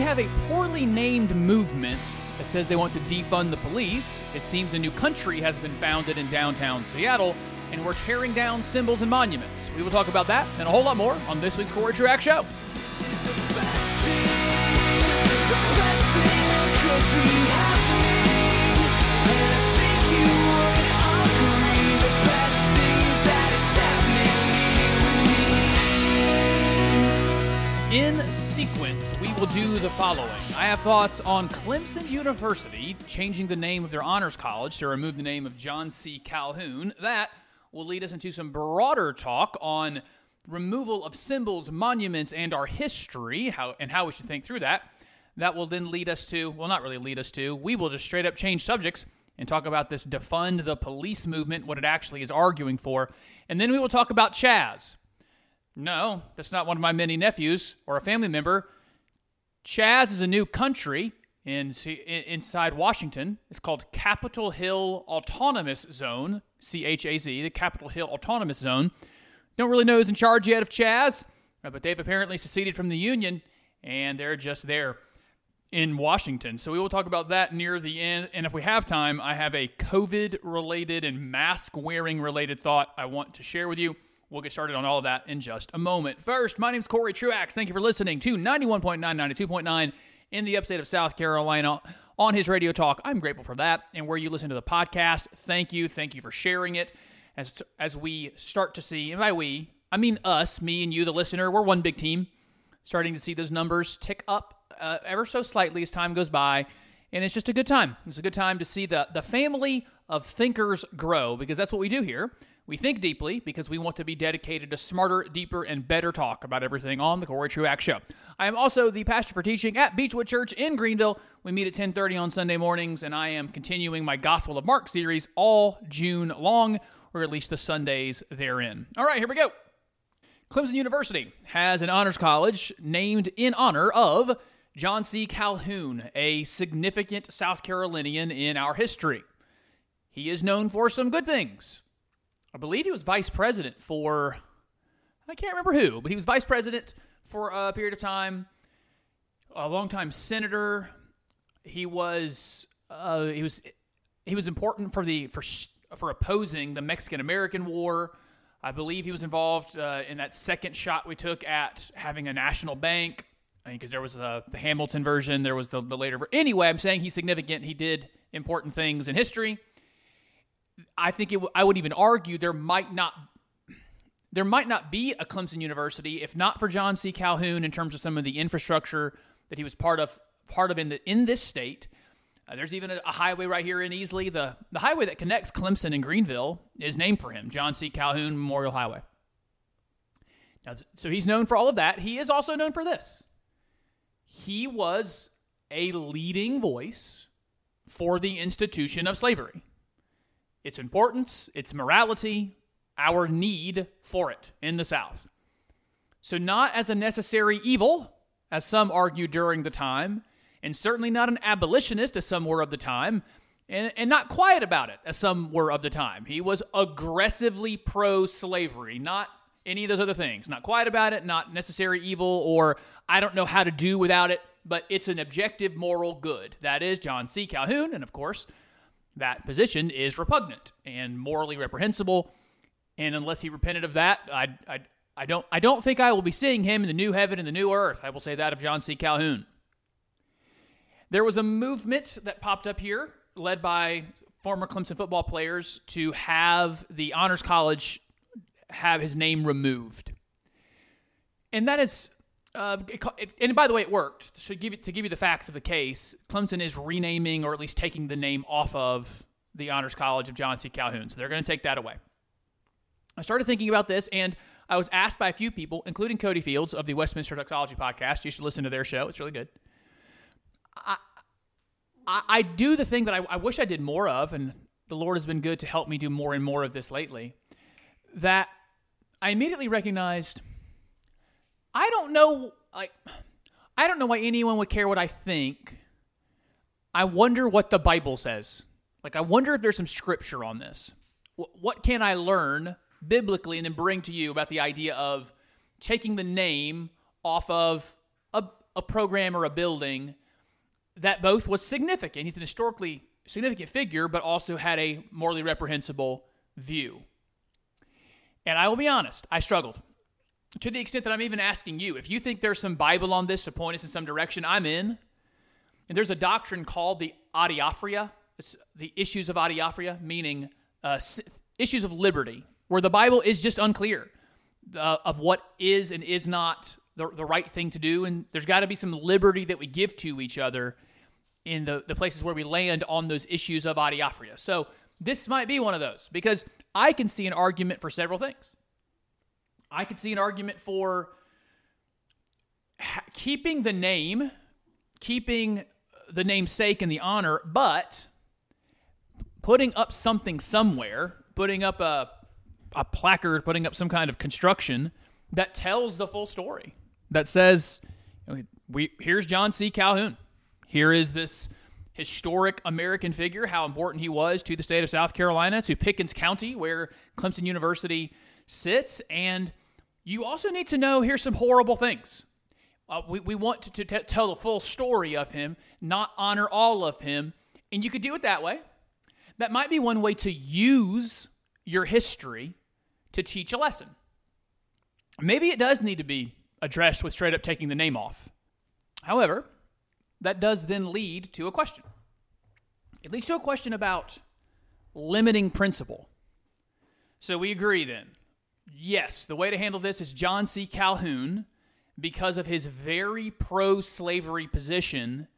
have a poorly named movement that says they want to defund the police. It seems a new country has been founded in downtown Seattle, and we're tearing down symbols and monuments. We will talk about that and a whole lot more on this week's Cory Truax Show. In sequence, we will do the following. I have thoughts on Clemson University changing the name of their honors college to remove the name of John C. Calhoun. That will lead us into some broader talk on removal of symbols, monuments, and our history, how and how we should think through that. That will then lead us to, well, not really lead us to, we will just straight up change subjects and talk about this defund the police movement, what it actually is arguing for. And then we will talk about Chaz. No, that's not one of my many nephews or a family member. Chaz is a new country in, inside Washington. It's called Capitol Hill Autonomous Zone, C H A Z, the Capitol Hill Autonomous Zone. Don't really know who's in charge yet of Chaz, uh, but they've apparently seceded from the Union and they're just there in Washington. So we will talk about that near the end. And if we have time, I have a COVID related and mask wearing related thought I want to share with you. We'll get started on all of that in just a moment. First, my name is Cory Truax. Thank you for listening to 91.9, 92.9 in the upstate of South Carolina on his radio talk. I'm grateful for that. And where you listen to the podcast, thank you. Thank you for sharing it. As, as we start to see, and by we, I mean us, me and you, the listener, we're one big team, starting to see those numbers tick up uh, ever so slightly as time goes by. And it's just a good time. It's a good time to see the, the family of thinkers grow because that's what we do here. We think deeply because we want to be dedicated to smarter, deeper, and better talk about everything on the Cory Truax Show. I am also the pastor for teaching at Beechwood Church in Greenville. We meet at 10:30 on Sunday mornings, and I am continuing my Gospel of Mark series all June long, or at least the Sundays therein. All right, here we go. Clemson University has an honors college named in honor of John C. Calhoun, a significant South Carolinian in our history. He is known for some good things I believe he was vice president for, I can't remember who, but he was vice president for a period of time, a long time senator. He was, uh, he was, he was important for the for for opposing the Mexican American War. I believe he was involved uh, in that second shot we took at having a national bank. Because there was the, the Hamilton version, there was the, the later. Anyway, I'm saying he's significant. He did important things in history. I think it. W- I would even argue there might not there might not be a Clemson University if not for John C. Calhoun in terms of some of the infrastructure that he was part of part of in the in this state. Uh, there's even a, a, highway right here in Easley. The the highway that connects Clemson and Greenville is named for him, John C. Calhoun Memorial Highway. Now, so he's known for all of that. He is also known for this. He was a leading voice for the institution of slavery its importance, its morality, our need for it in the South. So, not as a necessary evil, as some argued during the time, and certainly not an abolitionist, as some were of the time, and, and not quiet about it, as some were of the time. He was aggressively pro slavery, not any of those other things. Not quiet about it, not necessary evil, or I don't know how to do without it, but it's an objective moral good. That is John C. Calhoun, and of course, that position is repugnant and morally reprehensible. And unless he repented of that, I, I, I don't, I don't think I will be seeing him in the new heaven and the new earth. I will say that of John C. Calhoun. There was a movement that popped up here, led by former Clemson football players, to have the Honors College have his name removed. And that is uh, it, and by the way, it worked. So give you, to give you the facts of the case, Clemson is renaming or at least taking the name off of the Honors College of John C. Calhoun. So they're going to take that away. I started thinking about this, and I was asked by a few people, including Cody Fields of the Westminster Doxology podcast. You should listen to their show; it's really good. I I, I do the thing that I, I wish I did more of, and the Lord has been good to help me do more and more of this lately. That I immediately recognized I don't know like I don't know why anyone would care what I think. I wonder what the Bible says. Like I wonder if there's some scripture on this. What can I learn biblically and then bring to you about the idea of taking the name off of a, a program or a building that both was significant. He's an historically significant figure, but also had a morally reprehensible view. And I will be honest, I struggled. To the extent that I'm even asking you, if you think there's some Bible on this to point us in some direction, I'm in. And there's a doctrine called the adiaphora, it's the issues of adiaphora, meaning uh, issues of liberty, where the Bible is just unclear uh, of what is and is not the, the right thing to do. And there's got to be some liberty that we give to each other in the, the places where we land on those issues of adiaphora. So this might be one of those because I can see an argument for several things. I could see an argument for ha- keeping the name, keeping the namesake and the honor, but putting up something somewhere, putting up a, a placard, putting up some kind of construction that tells the full story, that says, we, here's John C. Calhoun. Here is this historic American figure, how important he was to the state of South Carolina, to Pickens County, where Clemson University sits. And you also need to know here's some horrible things. Uh, we, we want to, to t- tell the full story of him, not honor all of him. And you could do it that way. That might be one way to use your history to teach a lesson. Maybe it does need to be addressed with straight up taking the name off. However, that does then lead to a question. It leads to a question about limiting principle. So we agree then. Yes, the way to handle this is John C. Calhoun, because of his very pro slavery position,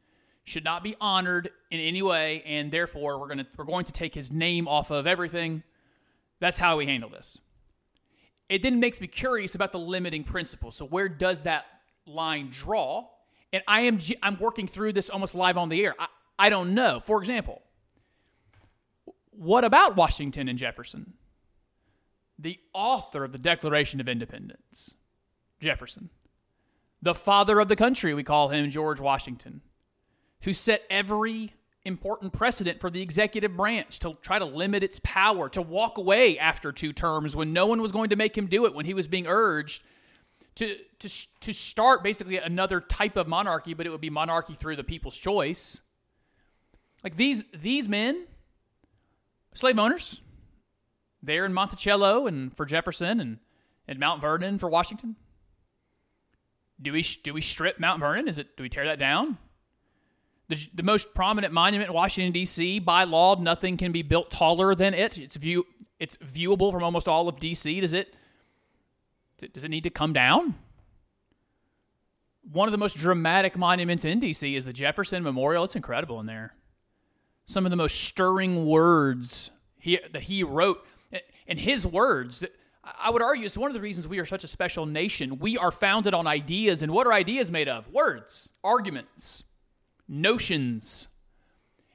should not be honored in any way, and therefore we're gonna we're going to take his name off of everything. That's how we handle this. It then makes me curious about the limiting principle. So where does that line draw? And I am I'm working through this almost live on the air. I, I don't know. For example, what about Washington and Jefferson? The author of the Declaration of Independence, Jefferson. The father of the country, we call him George Washington, who set every important precedent for the executive branch to try to limit its power, to walk away after two terms when no one was going to make him do it, when he was being urged to, to, to start basically another type of monarchy, but it would be monarchy through the people's choice. Like these these men, slave owners, there in Monticello and for Jefferson and, and Mount Vernon for Washington. Do we do we strip Mount Vernon? Is it do we tear that down? The, the most prominent monument in Washington D.C. by law, nothing can be built taller than it. It's view it's viewable from almost all of D.C. Does it does it need to come down? One of the most dramatic monuments in D.C. is the Jefferson Memorial. It's incredible in there some of the most stirring words he, that he wrote. And his words, I would argue, is one of the reasons we are such a special nation. We are founded on ideas. And what are ideas made of? Words, arguments, notions.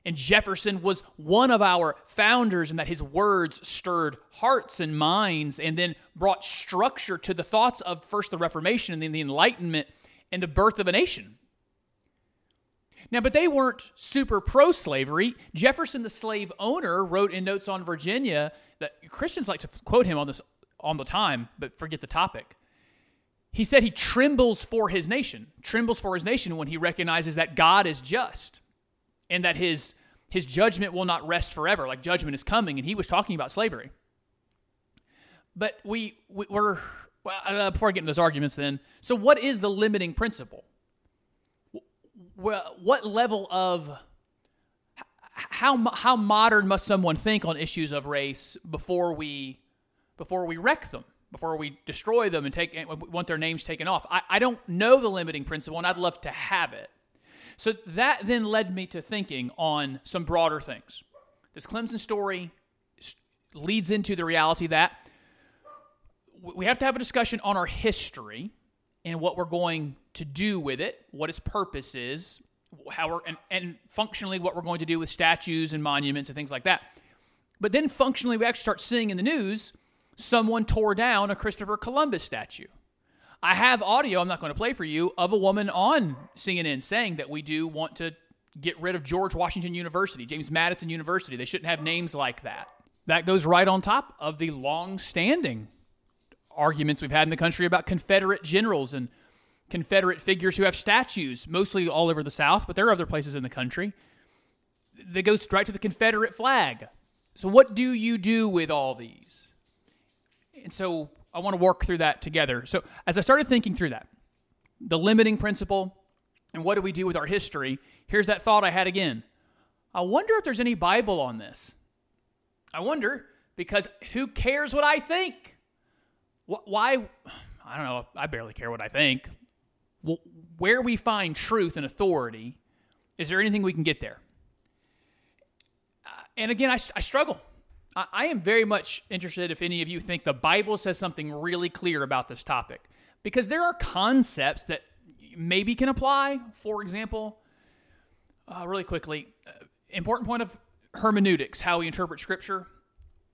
And Jefferson was one of our founders, and that his words stirred hearts and minds and then brought structure to the thoughts of first the Reformation and then the Enlightenment and the birth of a nation. Now, but they weren't super pro slavery. Jefferson, the slave owner, wrote in Notes on Virginia that Christians like to quote him on this on the time, but forget the topic. He said he trembles for his nation, trembles for his nation when he recognizes that God is just and that his his judgment will not rest forever, like judgment is coming. And he was talking about slavery. But we, we are well, uh, before I get into those arguments, then. So, what is the limiting principle? What level of how how modern must someone think on issues of race before we before we wreck them before we destroy them and take want their names taken off? I, I don't know the limiting principle and i'd love to have it. So that then led me to thinking on some broader things. This clemson story leads into the reality that we have to have a discussion on our history and what we're going to do with it, what its purpose is, how we're, and, and functionally what we're going to do with statues and monuments and things like that. But then functionally, we actually start seeing in the news someone tore down a Christopher Columbus statue. I have audio, I'm not going to play for you, of a woman on CNN saying that we do want to get rid of George Washington University, James Madison University. They shouldn't have names like that. That goes right on top of the long standing arguments we've had in the country about Confederate generals and Confederate figures who have statues, mostly all over the South, but there are other places in the country. That goes right to the Confederate flag. So, what do you do with all these? And so, I want to work through that together. So, as I started thinking through that, the limiting principle, and what do we do with our history, here's that thought I had again. I wonder if there's any Bible on this. I wonder because who cares what I think? Why? I don't know. I barely care what I think. Where we find truth and authority, is there anything we can get there? Uh, and again, I, I struggle. I, I am very much interested if any of you think the Bible says something really clear about this topic, because there are concepts that maybe can apply. For example, uh, really quickly, uh, important point of hermeneutics, how we interpret Scripture.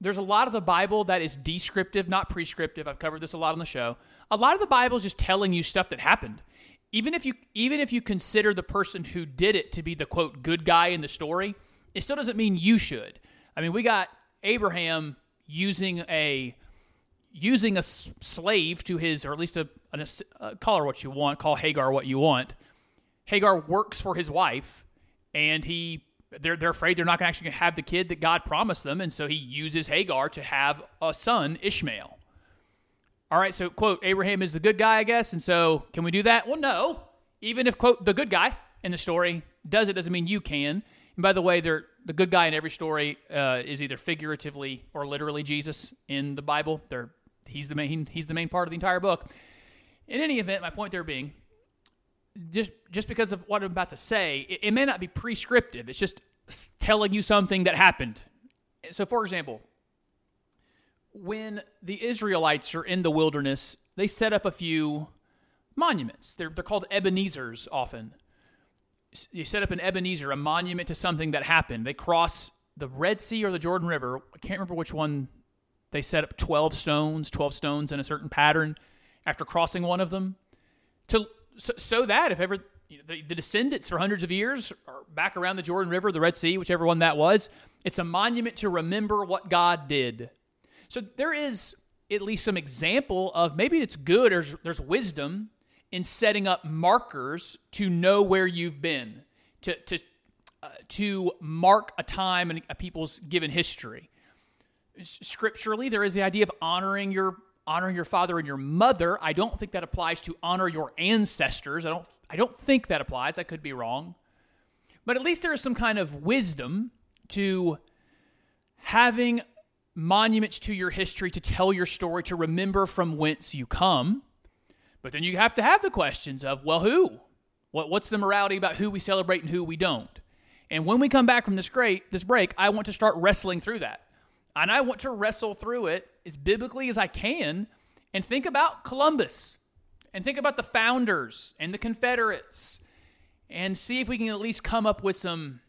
There's a lot of the Bible that is descriptive, not prescriptive. I've covered this a lot on the show. A lot of the Bible is just telling you stuff that happened. Even if you even if you consider the person who did it to be the quote good guy in the story, it still doesn't mean you should. I mean, we got Abraham using a using a slave to his, or at least a, a, a uh, call her what you want, call Hagar what you want. Hagar works for his wife, and he they're they're afraid they're not actually going to have the kid that God promised them, and so he uses Hagar to have a son, Ishmael. All right, so quote Abraham is the good guy, I guess, and so can we do that? Well, no. Even if quote the good guy in the story does it, doesn't mean you can. And by the way, they're the good guy in every story uh, is either figuratively or literally Jesus in the Bible. They're he's the main he's the main part of the entire book. In any event, my point there being, just just because of what I'm about to say, it, it may not be prescriptive. It's just telling you something that happened. So, for example, when the Israelites are in the wilderness, they set up a few monuments. They're, they're called Ebenezer's often. You set up an Ebenezer, a monument to something that happened. They cross the Red Sea or the Jordan River. I can't remember which one they set up 12 stones, 12 stones in a certain pattern after crossing one of them to so, so that if ever you know, the, the, descendants for hundreds of years are back around the Jordan River, the Red Sea, whichever one that was, it's a monument to remember what God did. So there is at least some example of maybe it's good or there's wisdom in setting up markers to know where you've been, to, to, uh, to mark a time in a people's given history. Scripturally there is the idea of honoring your honoring your father and your mother. I don't think that applies to honor your ancestors. I don't i don't think that applies. I could be wrong. But at least there is some kind of wisdom to having monuments to your history to tell your story to remember from whence you come. But then you have to have the questions of well who? What, what's the morality about who we celebrate and who we don't? And when we come back from this great this break i want to start wrestling through that. And I want to wrestle through it as biblically as I can and think about Columbus and think about the founders and the Confederates and see if we can at least come up with some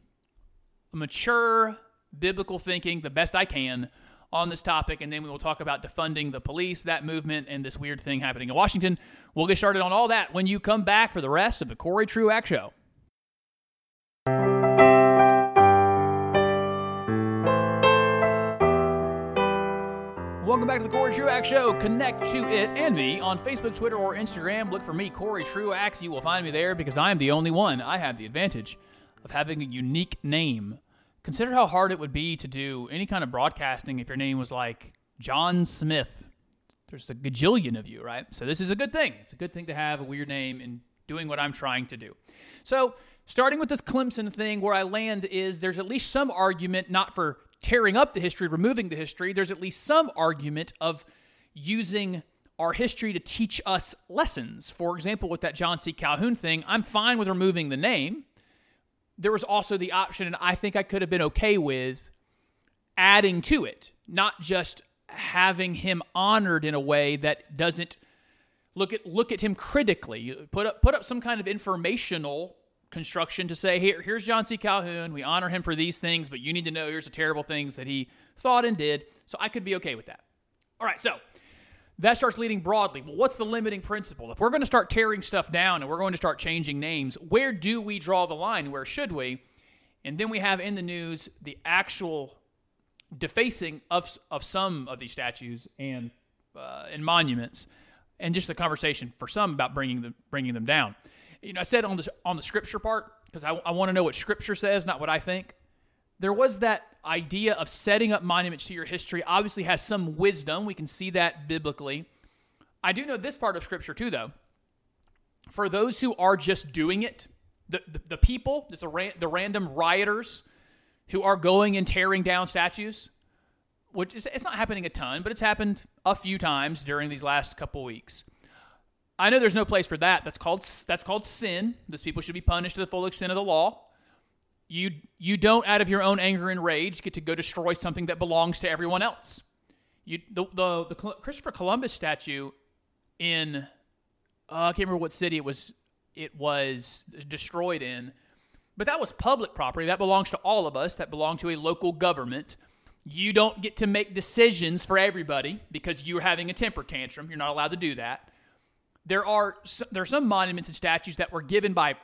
mature biblical thinking, the best I can, on this topic. And then we will talk about defunding the police, that movement, and this weird thing happening in Washington. We'll get started on all that when you come back for the rest of the Cory Truax Show. Welcome back to the Cory Truax Show. Connect to it and me on Facebook, Twitter, or Instagram. Look for me, Cory Truax. You will find me there because I am the only one. I have the advantage of having a unique name. Consider how hard it would be to do any kind of broadcasting if your name was like John Smith. There's a gajillion of you, right? So this is a good thing. It's a good thing to have a weird name in doing what I'm trying to do. So starting with this Clemson thing, where I land is there's at least some argument, not for tearing up the history, removing the history, there's at least some argument of using our history to teach us lessons. For example, with that John C. Calhoun thing, I'm fine with removing the name. There was also the option, and I think I could have been okay with adding to it, not just having him honored in a way that doesn't look at look at him critically. Put up put up some kind of informational construction to say, here, here's John C. Calhoun. We honor him for these things, but you need to know here's the terrible things that he thought and did. So I could be okay with that. All right, so that starts leading broadly. Well, what's the limiting principle? If we're going to start tearing stuff down and we're going to start changing names, where do we draw the line? Where should we? And then we have in the news the actual defacing of, of some of these statues and, uh, and monuments and just the conversation for some about bringing them bringing them down. You know, I said on the on the scripture part because I, I want to know what scripture says, not what I think. There was that idea of setting up monuments to your history. Obviously, has some wisdom. We can see that biblically. I do know this part of scripture too, though. For those who are just doing it, the the, the people, the, ran, the random rioters who are going and tearing down statues, which is it's not happening a ton, but it's happened a few times during these last couple weeks. I know there's no place for that. That's called that's called sin. Those people should be punished to the full extent of the law. You you don't out of your own anger and rage get to go destroy something that belongs to everyone else. You the the, the Christopher Columbus statue in uh, I can't remember what city it was it was destroyed in, but that was public property. That belongs to all of us. That belonged to a local government. You don't get to make decisions for everybody because you're having a temper tantrum. You're not allowed to do that. There are there are some monuments and statues that were given by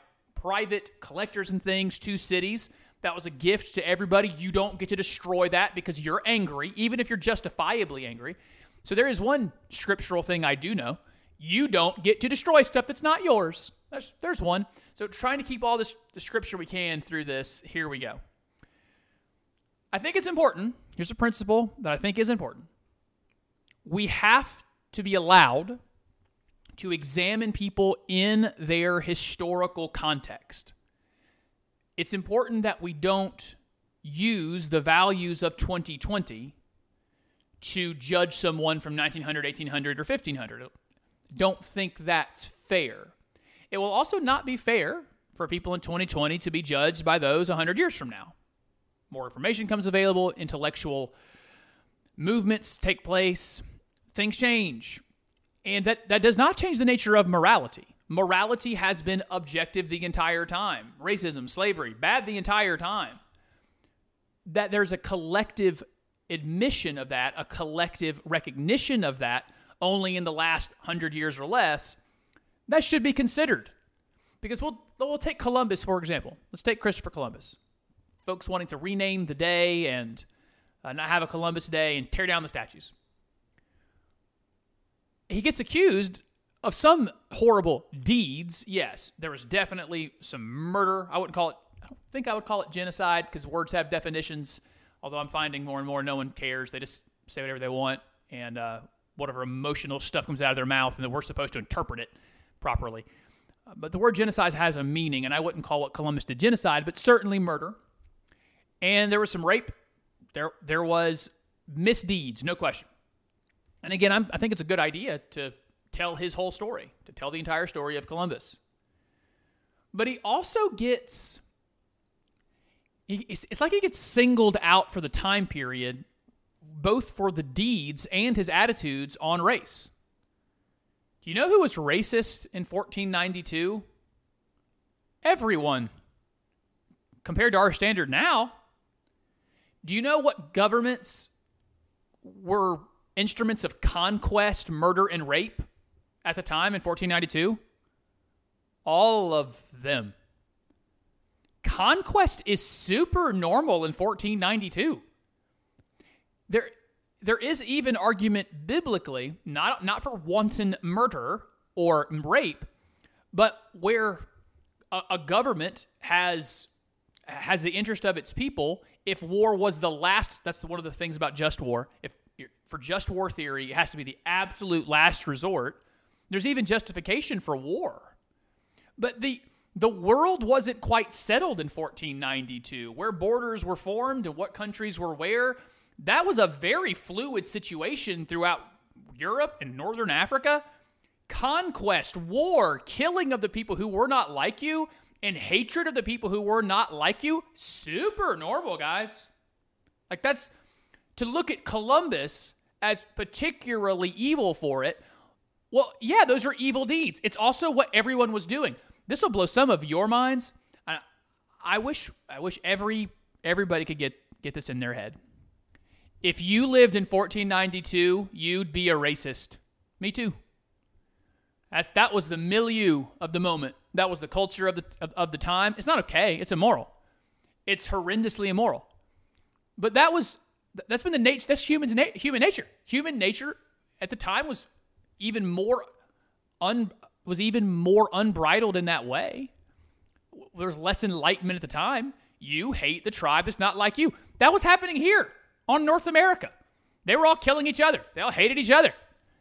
private collectors and things to cities. That was a gift to everybody. You don't get to destroy that because you're angry, even if you're justifiably angry. So there is one scriptural thing I do know. You don't get to destroy stuff that's not yours. There's, there's one. So trying to keep all this the scripture we can through this. Here we go. I think it's important. Here's a principle that I think is important. We have to be allowed to examine people in their historical context. It's important that we don't use the values of 2020 to judge someone from 1900, 1800, or 1500. Don't think that's fair. It will also not be fair for people in 2020 to be judged by those 100 years from now. More information comes available, intellectual movements take place, things change. And that, that does not change the nature of morality. Morality has been objective the entire time. Racism, slavery, bad the entire time. That there's a collective admission of that, a collective recognition of that only in the last hundred years or less, that should be considered. Because we'll, we'll take Columbus, for example. Let's take Christopher Columbus. Folks wanting to rename the day and uh, not have a Columbus Day and tear down the statues he gets accused of some horrible deeds. Yes, there was definitely some murder. I wouldn't call it, I don't think I would call it genocide because words have definitions. Although I'm finding more and more no one cares. They just say whatever they want and uh, whatever emotional stuff comes out of their mouth, and that we're supposed to interpret it properly. But the word genocide has a meaning, and I wouldn't call what Columbus did genocide, but certainly murder. And there was some rape. There, there was misdeeds, no question. And again, I'm, i think it's a good idea to tell his whole story, to tell the entire story of Columbus. But he also gets, he, it's, it's like he gets singled out for the time period, both for the deeds and his attitudes on race. Do you know who was racist in 1492? Everyone. Compared to our standard now, do you know what governments were instruments of conquest, murder, and rape at the time in 1492? All of them. Conquest is super normal in 1492. There, there is even argument biblically, not, not for wanton murder or rape, but where a, a government has has the interest of its people. If war was the last, that's one of the things about just war. If for just war theory, it has to be the absolute last resort. There's even justification for war. But the the world wasn't quite settled in 1492. Where borders were formed and what countries were where, that was a very fluid situation throughout Europe and northern Africa. Conquest, war, killing of the people who were not like you, and hatred of the people who were not like you, super normal, guys. Like that's to look at Columbus as particularly evil for it, well, yeah, those are evil deeds. It's also what everyone was doing. This will blow some of your minds. I, I wish I wish every everybody could get get this in their head. If you lived in 1492, you'd be a racist. Me too. That's that was the milieu of the moment. That was the culture of the of, of the time. It's not okay. It's immoral. It's horrendously immoral. But that was that's been the nature. That's human human nature. Human nature at the time was even more un, was even more unbridled in that way. There was less enlightenment at the time. You hate the tribe that's not like you. That was happening here on North America. They were all killing each other. They all hated each other.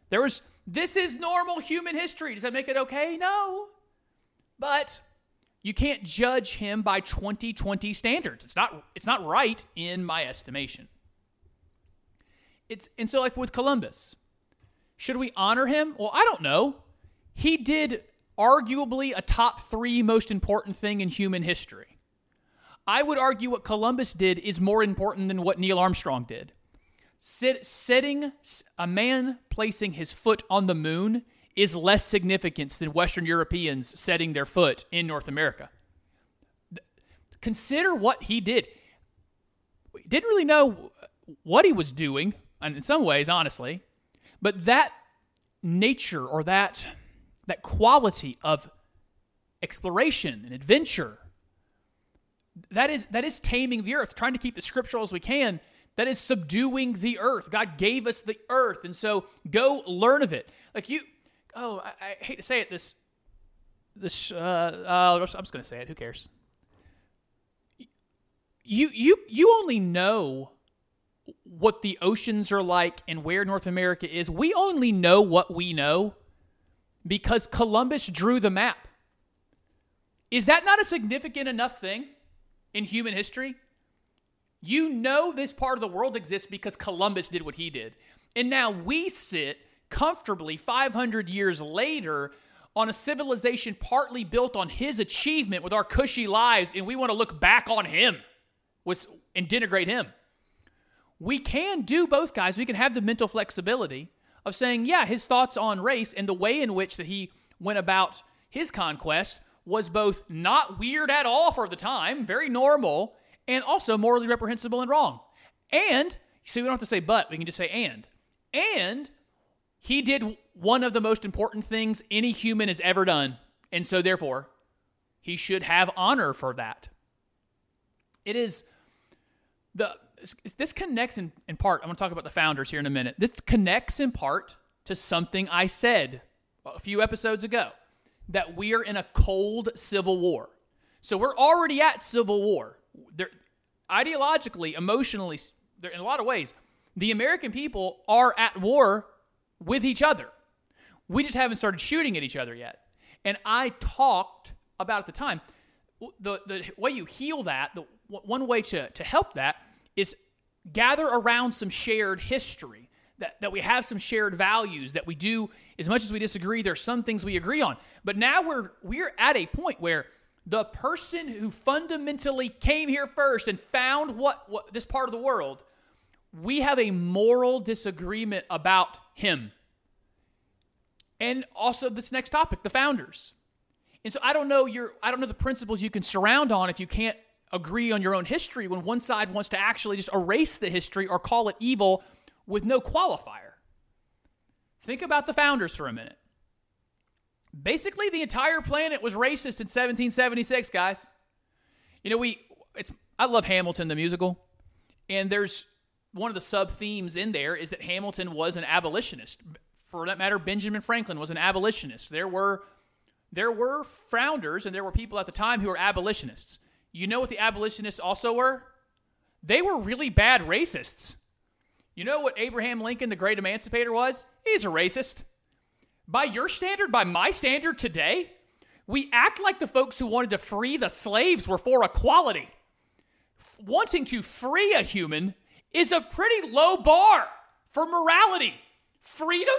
There was this is normal human history. Does that make it okay? No. But you can't judge him by 2020 standards. It's not it's not right in my estimation. It's and so like with Columbus, should we honor him? Well, I don't know. He did arguably a top 3 most important thing in human history. I would argue what Columbus did is more important than what Neil Armstrong did. Sit, setting a man placing his foot on the moon is less significant than Western Europeans setting their foot in North America. Consider what he did. We didn't really know what he was doing, and in some ways, honestly, but that nature or that that quality of exploration and adventure that is that is taming the earth, trying to keep the scriptural as we can. That is subduing the earth. God gave us the earth, and so go learn of it. Like you, oh, I, I hate to say it. This, this, uh, uh I'm just gonna say it. Who cares? You, you, you only know what the oceans are like and where North America is. We only know what we know because Columbus drew the map. Is that not a significant enough thing in human history? You know this part of the world exists because Columbus did what he did. And now we sit comfortably 500 years later on a civilization partly built on his achievement with our cushy lives, and we want to look back on him and denigrate him. We can do both, guys. We can have the mental flexibility of saying, yeah, his thoughts on race and the way in which that he went about his conquest was both not weird at all for the time, very normal, and also morally reprehensible and wrong. And, see, we don't have to say but, we can just say and. And he did one of the most important things any human has ever done. And so, therefore, he should have honor for that. It is the this connects in, in part. I'm going to talk about the founders here in a minute. This connects in part to something I said a few episodes ago that we are in a cold civil war. So we're already at civil war. There, ideologically, emotionally, in a lot of ways, the American people are at war with each other. We just haven't started shooting at each other yet. And I talked about at the time the, the way you heal that, the one way to, to help that is gather around some shared history. That, that we have some shared values that we do as much as we disagree there's some things we agree on but now we're we're at a point where the person who fundamentally came here first and found what, what this part of the world we have a moral disagreement about him. And also this next topic, the founders. And so I don't know your I don't know the principles you can surround on if you can't agree on your own history when one side wants to actually just erase the history or call it evil with no qualifier. Think about the founders for a minute. Basically, the entire planet was racist in 1776, guys. You know, we it's I love Hamilton the musical, and there's one of the sub themes in there is that Hamilton was an abolitionist. For that matter, Benjamin Franklin was an abolitionist. There were there were founders and there were people at the time who were abolitionists. You know what the abolitionists also were? They were really bad racists. You know what Abraham Lincoln, the great emancipator, was? He's a racist. By your standard, by my standard today, we act like the folks who wanted to free the slaves were for equality. Wanting to free a human is a pretty low bar for morality. Freedom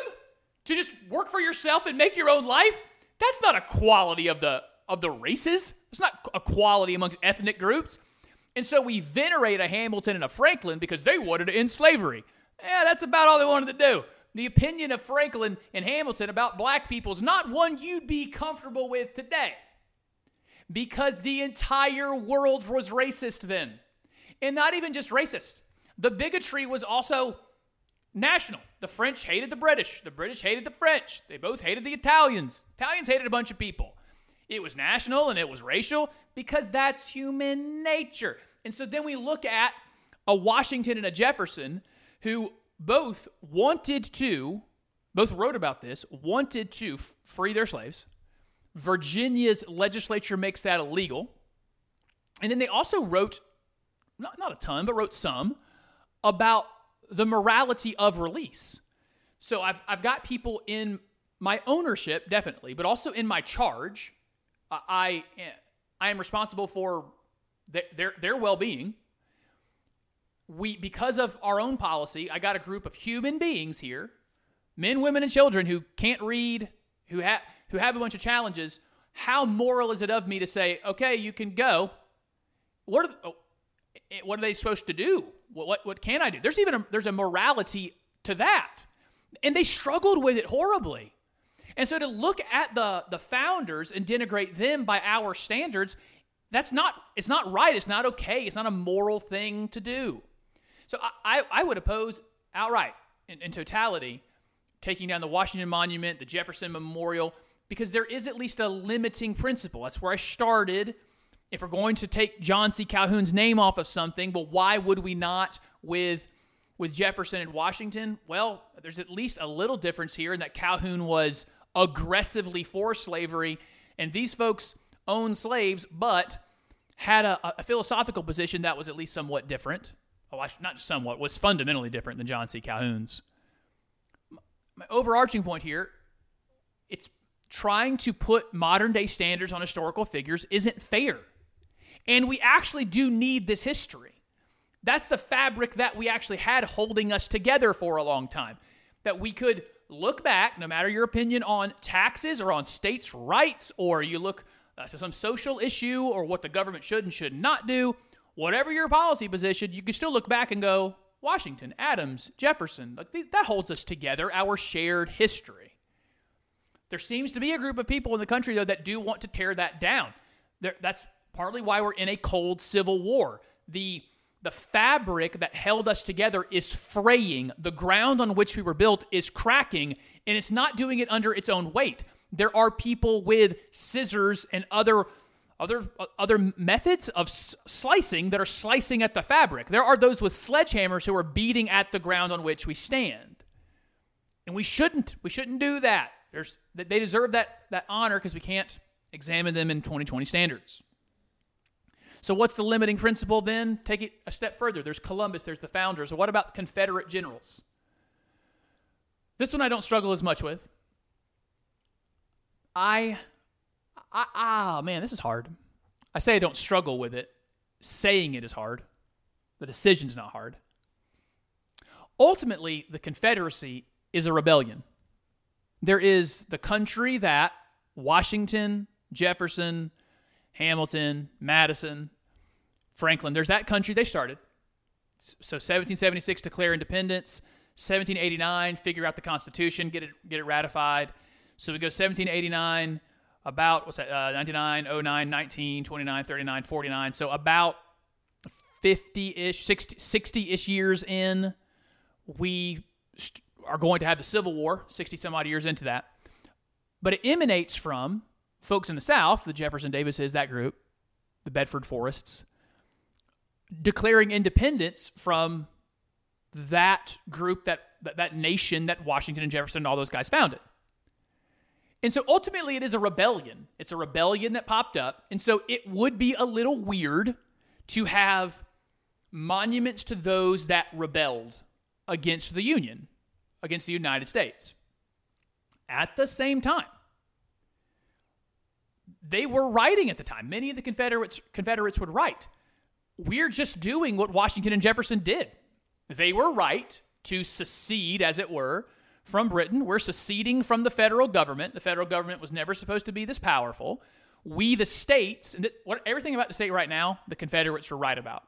to just work for yourself and make your own life, that's not a quality of the of the races. It's not equality among ethnic groups. And so we venerate a Hamilton and a Franklin because they wanted to end slavery. Yeah, that's about all they wanted to do. The opinion of Franklin and Hamilton about black people is not one you'd be comfortable with today because the entire world was racist then. And not even just racist, the bigotry was also national. The French hated the British. The British hated the French. They both hated the Italians. Italians hated a bunch of people. It was national and it was racial because that's human nature. And so then we look at a Washington and a Jefferson who both wanted to both wrote about this, wanted to free their slaves. Virginia's legislature makes that illegal. And then they also wrote, not, not a ton, but wrote some about the morality of release. So I've, I've got people in my ownership, definitely, but also in my charge. I, I am responsible for their, their well being. We, because of our own policy, I got a group of human beings here, men, women, and children who can't read, who, have who have a bunch of challenges. How moral is it of me to say, okay, you can go? What are, oh, eh, what are they supposed to do? What, what, what can I do? There's even a, there's a morality to that. And they struggled with it horribly. And so to look at the, the founders and denigrate them by our standards, that's not, it's not right. It's not okay. It's not a moral thing to do. So I, I, I would oppose outright, in, in totality, taking down the Washington Monument, the Jefferson Memorial, because there is at least a limiting principle. That's where I started. If we're going to take John C. Calhoun's name off of something, but why would we not with with Jefferson and Washington? Well, there's at least a little difference here in that Calhoun was aggressively for slavery, and these folks owned slaves, but had a, a philosophical position that was at least somewhat different. Oh, not just somewhat, was fundamentally different than John C. Calhoun's. My overarching point here, it's trying to put modern day standards on historical figures isn't fair. And we actually do need this history. That's the fabric that we actually had holding us together for a long time. That we could look back, no matter your opinion on taxes or on states' rights, or you look uh, to some social issue or what the government should and should not do, whatever your policy position, you can still look back and go, Washington, Adams, Jefferson, like that holds us together, our shared history. There seems to be a group of people in the country, though, that do want to tear that down. That's partly why we're in a cold civil war. The the fabric that held us together is fraying. The ground on which we were built is cracking, and it's not doing it under its own weight. There are people with scissors and other other other methods of s- slicing that are slicing at the fabric. There are those with sledgehammers who are beating at the ground on which we stand. And we shouldn't. We shouldn't do that. There's they deserve that that honor because we can't examine them in 2020 standards. So, what's the limiting principle then? Take it a step further. There's Columbus, there's the founders. So what about Confederate generals? This one I don't struggle as much with. I, I, ah, man, this is hard. I say I don't struggle with it. Saying it is hard. The decision's not hard. Ultimately, the Confederacy is a rebellion. There is the country that Washington, Jefferson, Hamilton, Madison, Franklin. There's that country they started. So 1776 declare independence, 1789 figure out the Constitution, get it get it ratified. So we go 1789 about what's that uh, 99 09 19 29 39 49 so about 50-ish 60, 60-ish years in we st- are going to have the civil war 60 some odd years into that but it emanates from folks in the South, the Jefferson Davises, that group, the Bedford Forrests, declaring independence from that group, that, that, that nation that Washington and Jefferson and all those guys founded. And so ultimately, it is a rebellion. It's a rebellion that popped up. And so it would be a little weird to have monuments to those that rebelled against the Union, against the United States. At the same time, they were writing at the time. Many of the Confederates Confederates would write. We're just doing what Washington and Jefferson did. They were right to secede, as it were, from Britain. We're seceding from the federal government. The federal government was never supposed to be this powerful. We, the states, and what everything about the state right now, the Confederates were right about.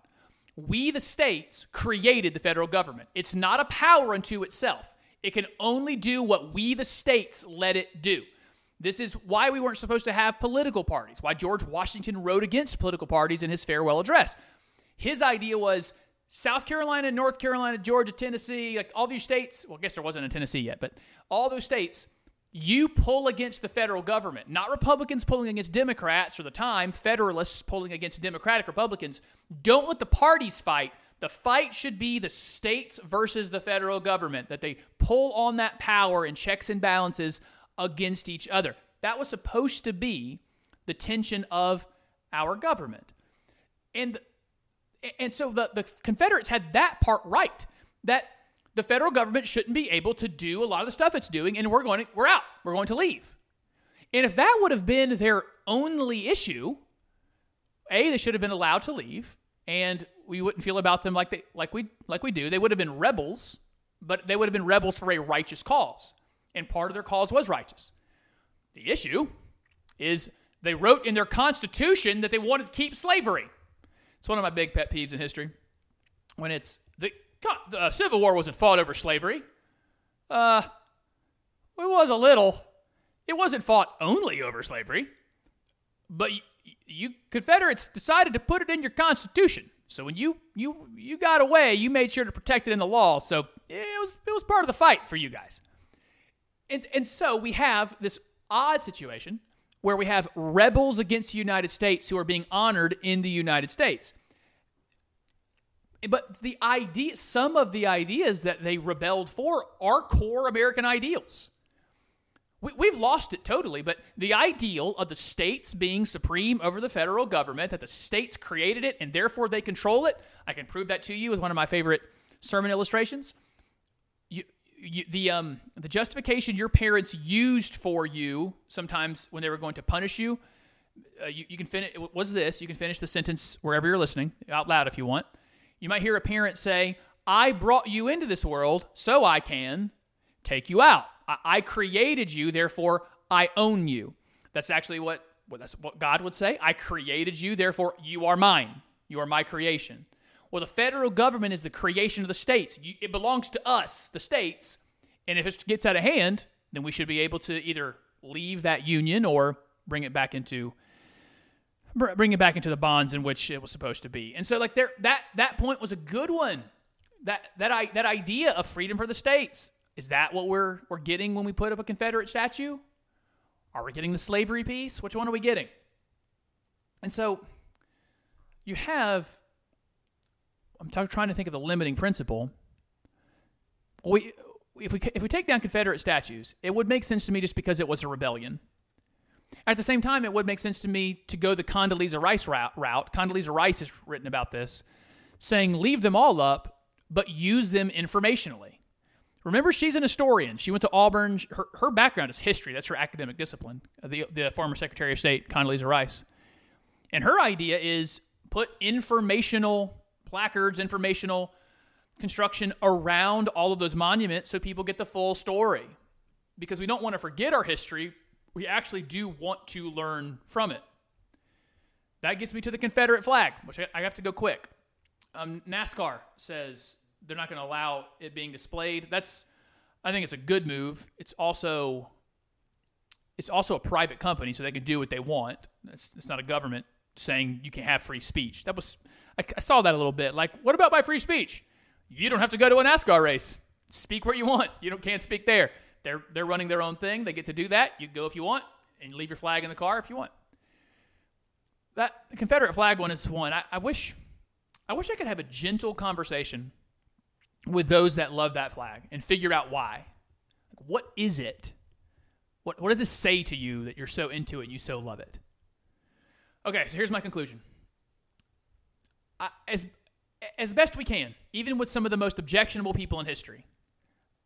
We, the states, created the federal government. It's not a power unto itself. It can only do what we, the states, let it do. This is why we weren't supposed to have political parties, why George Washington wrote against political parties in his farewell address. His idea was South Carolina, North Carolina, Georgia, Tennessee, like all these states, well, I guess there wasn't a Tennessee yet, but all those states, you pull against the federal government, not Republicans pulling against Democrats or the time, Federalists pulling against Democratic Republicans. Don't let the parties fight. The fight should be the states versus the federal government, that they pull on that power and checks and balances against each other. That was supposed to be the tension of our government. And, and so the, the Confederates had that part right. That the federal government shouldn't be able to do a lot of the stuff it's doing, and we're going to, we're out. We're going to leave. And if that would have been their only issue, a they should have been allowed to leave, and we wouldn't feel about them like they like we like we do. They would have been rebels, but they would have been rebels for a righteous cause, and part of their cause was righteous. The issue is they wrote in their constitution that they wanted to keep slavery. It's one of my big pet peeves in history. When it's the the uh, Civil War wasn't fought over slavery. Uh, it was a little. It wasn't fought only over slavery, but you, you Confederates decided to put it in your Constitution. So when you you you got away, you made sure to protect it in the law. So it was it was part of the fight for you guys. And and so we have this odd situation where we have rebels against the United States who are being honored in the United States but the idea, some of the ideas that they rebelled for are core American ideals. We, have lost it totally, but the ideal of the states being supreme over the federal government, that the states created it and therefore they control it, I can prove that to you with one of my favorite sermon illustrations. You, the um, the justification your parents used for you sometimes when they were going to punish you, uh, you, you can finish was this. You can finish the sentence wherever you're listening out loud if you want. You might hear a parent say, I brought you into this world so I can take you out. I, I created you, therefore I own you. That's actually what, well, that's what God would say. I created you, therefore you are mine. You are my creation. Well, the federal government is the creation of the states. It belongs to us, the states. And if it gets out of hand, then we should be able to either leave that union or bring it back into bring it back into the bonds in which it was supposed to be. And so like there that that point was a good one. That that I that idea of freedom for the states. Is that what we're we're getting when we put up a Confederate statue? Are we getting the slavery piece? Which one are we getting? And so you have I'm t- trying to think of the limiting principle. We if we if we take down Confederate statues, it would make sense to me just because it was a rebellion. At the same time, it would make sense to me to go the Condoleezza Rice route. route. Condoleezza Rice has written about this, saying leave them all up, but use them informationally. Remember, she's an historian. She went to Auburn. Her, her background is history. That's her academic discipline, uh, the, the former Secretary of State, Condoleezza Rice. And her idea is put informational placards, informational construction around all of those monuments so people get the full story. Because we don't want to forget our history, we actually do want to learn from it. That gets me to the Confederate flag, which I have to go quick. Um, NASCAR says they're not going to allow it being displayed. That's, I think it's a good move. It's also, it's also a private company, so they can do what they want. It's, it's not a government saying you can't have free speech. That was, I, I saw that a little bit. Like, what about my free speech? You don't have to go to a NASCAR race. Speak where you want. You don't can't speak there. They're they're running their own thing. They get to do that. You go if you want, and leave your flag in the car if you want. That the Confederate flag one is one. I, I wish I wish I could have a gentle conversation with those that love that flag and figure out why. What is it? What what does this say to you that you're so into it and you so love it? Okay, so here's my conclusion. As as best we can, even with some of the most objectionable people in history,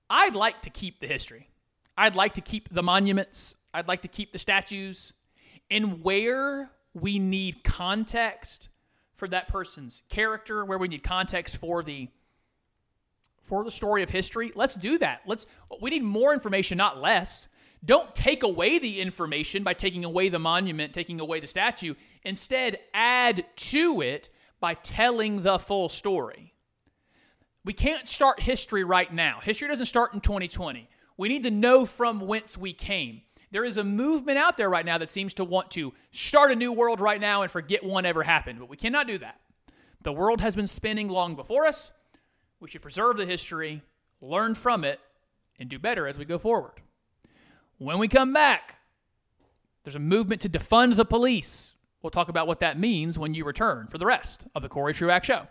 I'd like to keep the history. I'd like to keep the monuments. I'd like to keep the statues. And where we need context for that person's character, where we need context for the for the story of history, let's do that. Let's we need more information, not less. Don't take away the information by taking away the monument, taking away the statue. Instead, add to it by telling the full story. We can't start history right now. History doesn't start in 2020. We need to know from whence we came. There is a movement out there right now that seems to want to start a new world right now and forget one ever happened, but we cannot do that. The world has been spinning long before us. We should preserve the history, learn from it, and do better as we go forward. When we come back, there's a movement to defund the police. We'll talk about what that means when you return for the rest of the Cory Truax Show.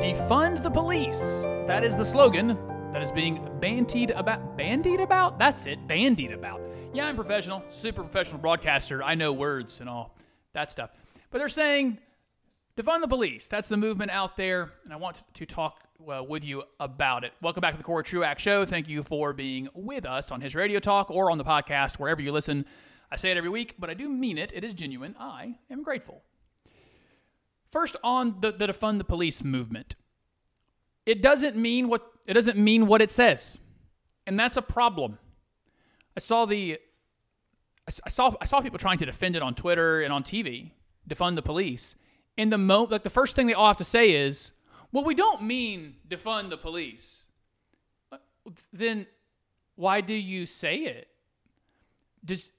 Defund the police. That is the slogan that is being bandied about. Bandied about? That's it. Bandied about. Yeah, I'm professional, super professional broadcaster. I know words and all that stuff. But they're saying defund the police. That's the movement out there, and I want to talk uh, with you about it. Welcome back to the Cory Truax Show. Thank you for being with us on his radio talk or on the podcast, wherever you listen. I say it every week, but I do mean it. It is genuine. I am grateful. First, on the, the defund the police movement, it doesn't mean what it doesn't mean what it says, and that's a problem. I saw the I saw I saw people trying to defend it on Twitter and on TV, defund the police. And the mo like the first thing they all have to say is, "Well, we don't mean defund the police." Uh, then why do you say it? Does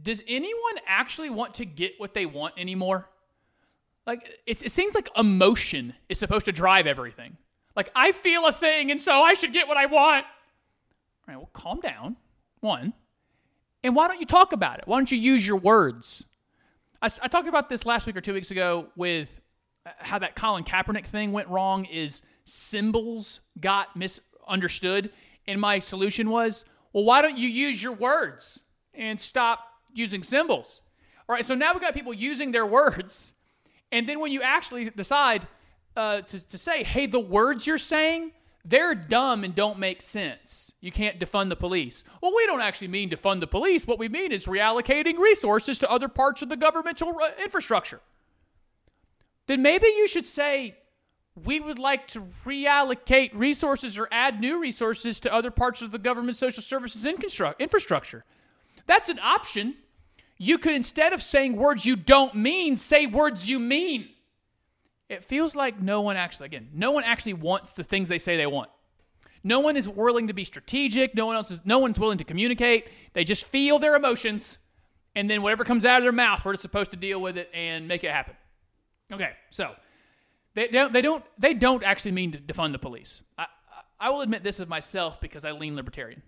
does anyone actually want to get what they want anymore? Like it, it seems like emotion is supposed to drive everything. Like I feel a thing, and so I should get what I want. All right, well, calm down. One, and why don't you talk about it? Why don't you use your words? I, I talked about this last week or two weeks ago with uh, how that Colin Kaepernick thing went wrong. Is symbols got misunderstood, and my solution was, well, why don't you use your words and stop using symbols? All right, so now we've got people using their words and then when you actually decide uh, to, to say, hey, the words you're saying, they're dumb and don't make sense. You can't defund the police. Well, we don't actually mean defund the police. What we mean is reallocating resources to other parts of the governmental uh, infrastructure. Then maybe you should say, we would like to reallocate resources or add new resources to other parts of the government social services infrastructure. That's an option. You could, instead of saying words you don't mean, say words you mean. It feels like no one actually, again, no one actually wants the things they say they want. No one is willing to be strategic. No one else is, no one's willing to communicate. They just feel their emotions, and then whatever comes out of their mouth, we're supposed to deal with it and make it happen. Okay, so they don't, they don't, they don't actually mean to defund the police. I, I will admit this of myself because I lean libertarian.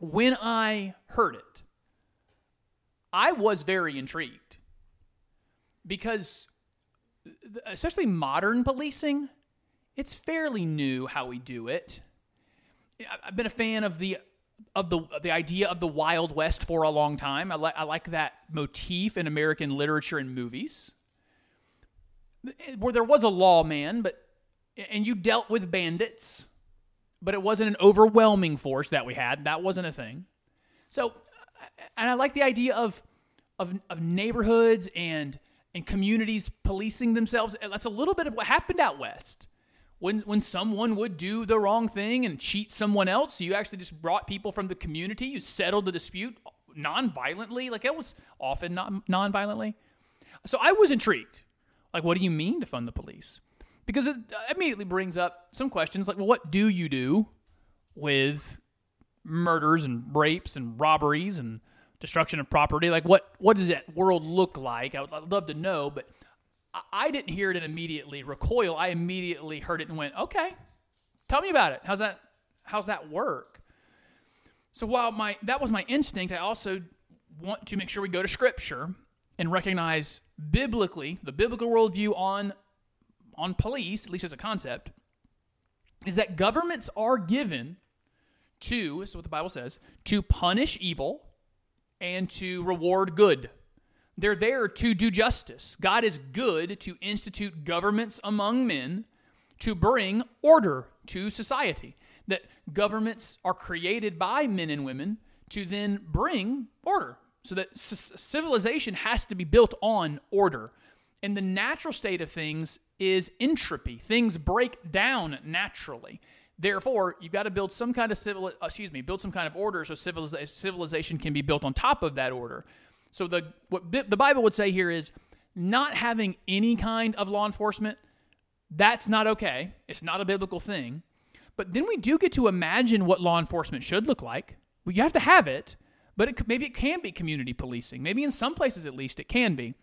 When I heard it, I was very intrigued because, especially modern policing, it's fairly new how we do it. I've been a fan of the of the the idea of the Wild West for a long time. I like I like that motif in American literature and movies, eh, where there was a lawman, but and you dealt with bandits, but it wasn't an overwhelming force that we had. That wasn't a thing. So and I like the idea of of, of neighborhoods and and communities policing themselves. That's a little bit of what happened out west. When when someone would do the wrong thing and cheat someone else, you actually just brought people from the community. You settled the dispute non-violently. Like it was often non non-violently. So I was intrigued. Like, what do you mean to fund the police? Because it uh, immediately brings up some questions like, well, what do you do with murders and rapes and robberies and destruction of property? Like, what what does that world look like? I would I'd love to know, but I, didn't hear it immediately recoil. I immediately heard it and went, okay, tell me about it. How's that? How's that work? So while my that was my instinct, I also want to make sure we go to Scripture and recognize biblically the biblical worldview on on police, at least as a concept, is that governments are given to, this is what the Bible says, to punish evil and to reward good. They're there to do justice. God is good to institute governments among men to bring order to society. That governments are created by men and women to then bring order. So that c- civilization has to be built on order. And the natural state of things is entropy. Things break down naturally. Therefore, you've got to build some kind of civil, uh, excuse me, build some kind of order so civilization can be built on top of that order. So the what the Bible would say here is not having any kind of law enforcement. That's not okay. It's not a biblical thing. But then we do get to imagine what law enforcement should look like. Well, you have to have it, but it, maybe it can be community policing. Maybe in some places, at least, it can be.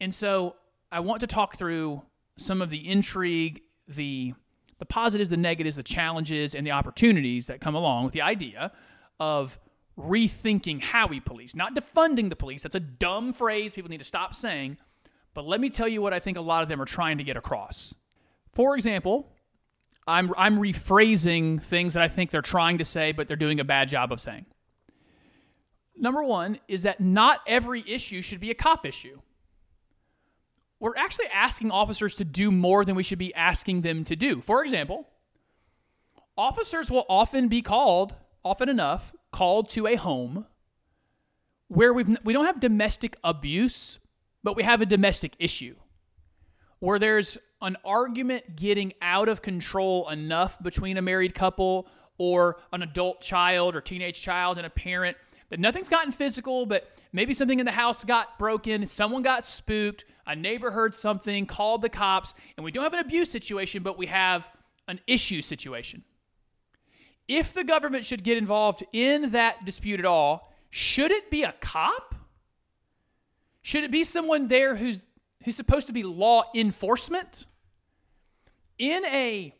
And so I want to talk through some of the intrigue the the positives, the negatives, the challenges, and the opportunities that come along with the idea of rethinking how we police, not defunding the police. That's a dumb phrase people need to stop saying. But let me tell you what I think a lot of them are trying to get across. For example, I'm, I'm rephrasing things that I think they're trying to say, but they're doing a bad job of saying. Number one is that not every issue should be a cop issue. We're actually asking officers to do more than we should be asking them to do. For example, officers will often be called, often enough, called to a home where we've, we don't have domestic abuse, but we have a domestic issue where there's an argument getting out of control enough between a married couple or an adult child or teenage child and a parent that nothing's gotten physical, but maybe something in the house got broken, someone got spooked, a neighbor heard something, called the cops, and we don't have an abuse situation, but we have an issue situation. If the government should get involved in that dispute at all, should it be a cop? Should it be someone there who's who's supposed to be law enforcement? In a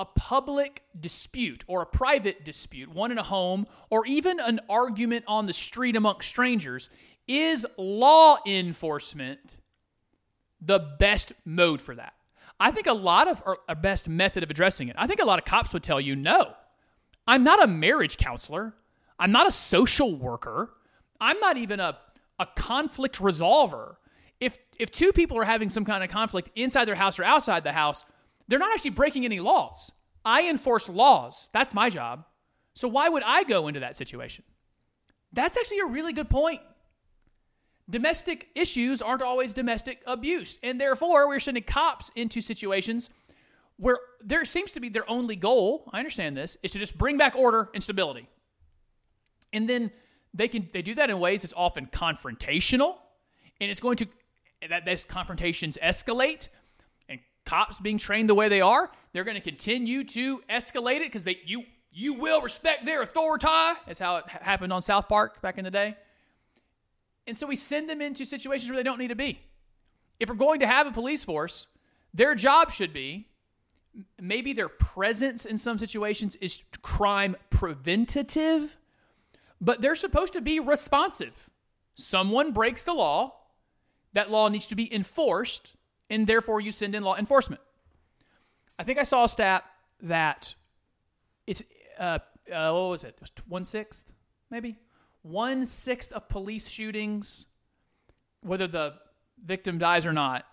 a public dispute or a private dispute, one in a home, or even an argument on the street amongst strangers, is law enforcement the best mode for that? I think a lot of our best method of addressing it. I think a lot of cops would tell you, no, I'm not a marriage counselor. I'm not a social worker. I'm not even a, a conflict resolver. If if two people are having some kind of conflict inside their house or outside the house, they're not actually breaking any laws. I enforce laws. That's my job. So why would I go into that situation? That's actually a really good point. Domestic issues aren't always domestic abuse. And therefore, we're sending cops into situations where there seems to be their only goal, I understand this, is to just bring back order and stability. And then they can they do that in ways that's often confrontational, and it's going to that those confrontations escalate cops being trained the way they are, they're going to continue to escalate it because they you you will respect their authority. That's how it happened on South Park back in the day. And so we send them into situations where they don't need to be. If we're going to have a police force, their job should be maybe their presence in some situations is crime preventative, but they're supposed to be responsive. Someone breaks the law, that law needs to be enforced and therefore you send in law enforcement. I think I saw a stat that it's uh, uh, what was it? It was one sixth, maybe one sixth of police shootings, whether the victim dies or not.